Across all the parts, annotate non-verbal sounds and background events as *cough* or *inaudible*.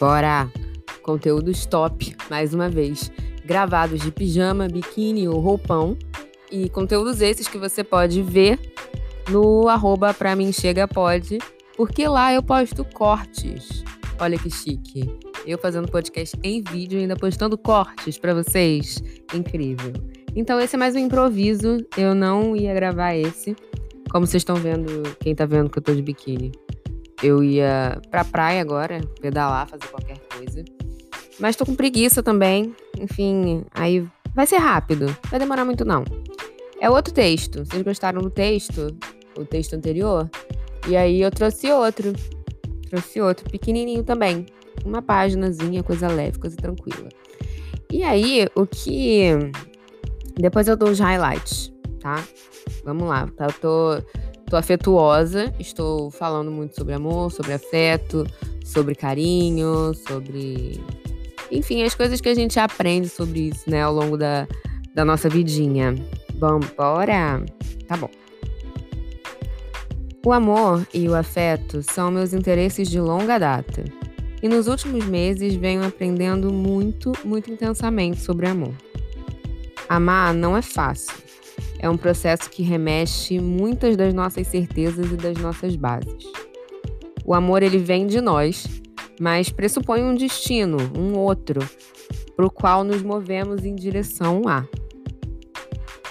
Bora! Conteúdos top, mais uma vez. Gravados de pijama, biquíni ou roupão. E conteúdos esses que você pode ver no arroba pra mim chega pode, porque lá eu posto cortes. Olha que chique. Eu fazendo podcast em vídeo e ainda postando cortes para vocês. Incrível. Então esse é mais um improviso. Eu não ia gravar esse. Como vocês estão vendo, quem tá vendo que eu tô de biquíni. Eu ia pra praia agora, pedalar, fazer qualquer coisa. Mas tô com preguiça também. Enfim, aí vai ser rápido. Vai demorar muito, não. É outro texto. Vocês gostaram do texto? O texto anterior? E aí eu trouxe outro. Trouxe outro, pequenininho também. Uma páginazinha, coisa leve, coisa tranquila. E aí, o que. Depois eu dou os highlights, tá? Vamos lá, tá? Eu tô Tô afetuosa, estou falando muito sobre amor, sobre afeto, sobre carinho, sobre. Enfim, as coisas que a gente aprende sobre isso, né, ao longo da, da nossa vidinha. Vamos, bora? Tá bom. O amor e o afeto são meus interesses de longa data. E nos últimos meses venho aprendendo muito, muito intensamente sobre amor. Amar não é fácil é um processo que remexe muitas das nossas certezas e das nossas bases. O amor ele vem de nós, mas pressupõe um destino, um outro, para o qual nos movemos em direção a.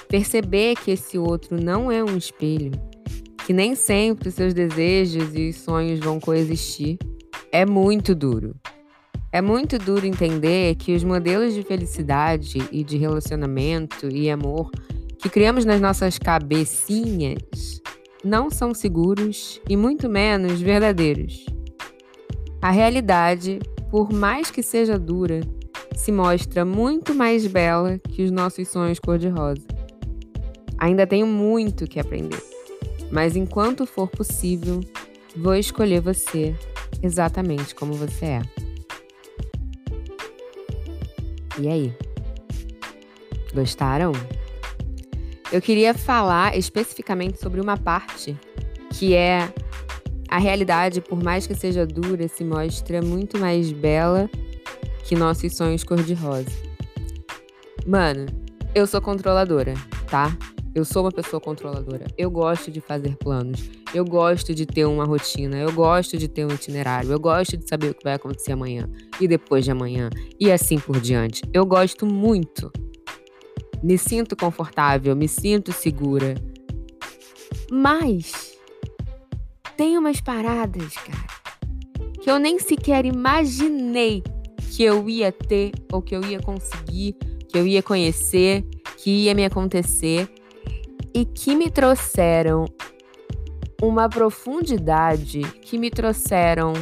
Perceber que esse outro não é um espelho, que nem sempre seus desejos e sonhos vão coexistir, é muito duro. É muito duro entender que os modelos de felicidade e de relacionamento e amor que criamos nas nossas cabecinhas não são seguros e muito menos verdadeiros. A realidade, por mais que seja dura, se mostra muito mais bela que os nossos sonhos cor-de-rosa. Ainda tenho muito que aprender, mas enquanto for possível, vou escolher você exatamente como você é. E aí? Gostaram? Eu queria falar especificamente sobre uma parte que é a realidade, por mais que seja dura, se mostra muito mais bela que nossos sonhos cor-de-rosa. Mano, eu sou controladora, tá? Eu sou uma pessoa controladora. Eu gosto de fazer planos. Eu gosto de ter uma rotina. Eu gosto de ter um itinerário. Eu gosto de saber o que vai acontecer amanhã e depois de amanhã e assim por diante. Eu gosto muito me sinto confortável, me sinto segura. Mas tem umas paradas, cara, que eu nem sequer imaginei que eu ia ter ou que eu ia conseguir, que eu ia conhecer, que ia me acontecer e que me trouxeram uma profundidade, que me trouxeram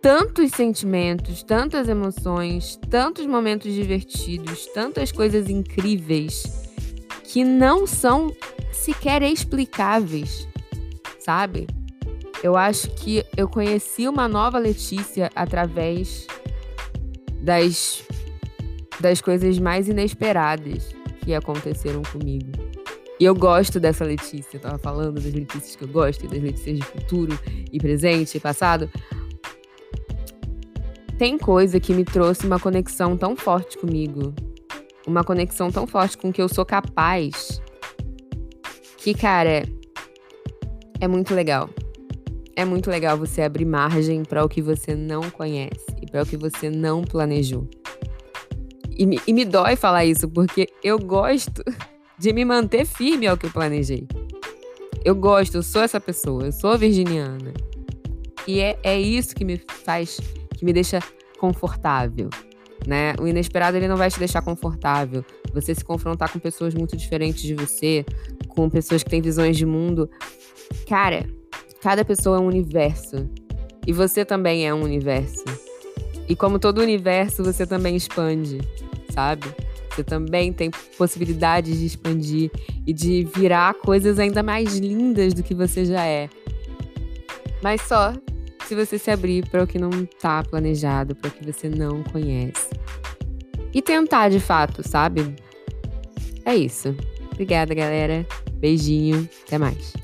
tantos sentimentos, tantas emoções, tantos momentos divertidos, tantas coisas incríveis que não são sequer explicáveis, sabe? Eu acho que eu conheci uma nova Letícia através das das coisas mais inesperadas que aconteceram comigo. E eu gosto dessa Letícia, eu tava falando das Letícias que eu gosto, das Letícias de futuro e presente e passado, tem coisa que me trouxe uma conexão tão forte comigo, uma conexão tão forte com que eu sou capaz, que, cara, é muito legal. É muito legal você abrir margem para o que você não conhece e para o que você não planejou. E me, e me dói falar isso, porque eu gosto *laughs* de me manter firme ao que eu planejei. Eu gosto, eu sou essa pessoa, eu sou virginiana. E é, é isso que me faz que me deixa confortável, né? O inesperado ele não vai te deixar confortável. Você se confrontar com pessoas muito diferentes de você, com pessoas que têm visões de mundo, cara, cada pessoa é um universo. E você também é um universo. E como todo universo, você também expande, sabe? Você também tem possibilidades de expandir e de virar coisas ainda mais lindas do que você já é. Mas só se você se abrir para o que não está planejado, para o que você não conhece. E tentar de fato, sabe? É isso. Obrigada, galera. Beijinho. Até mais.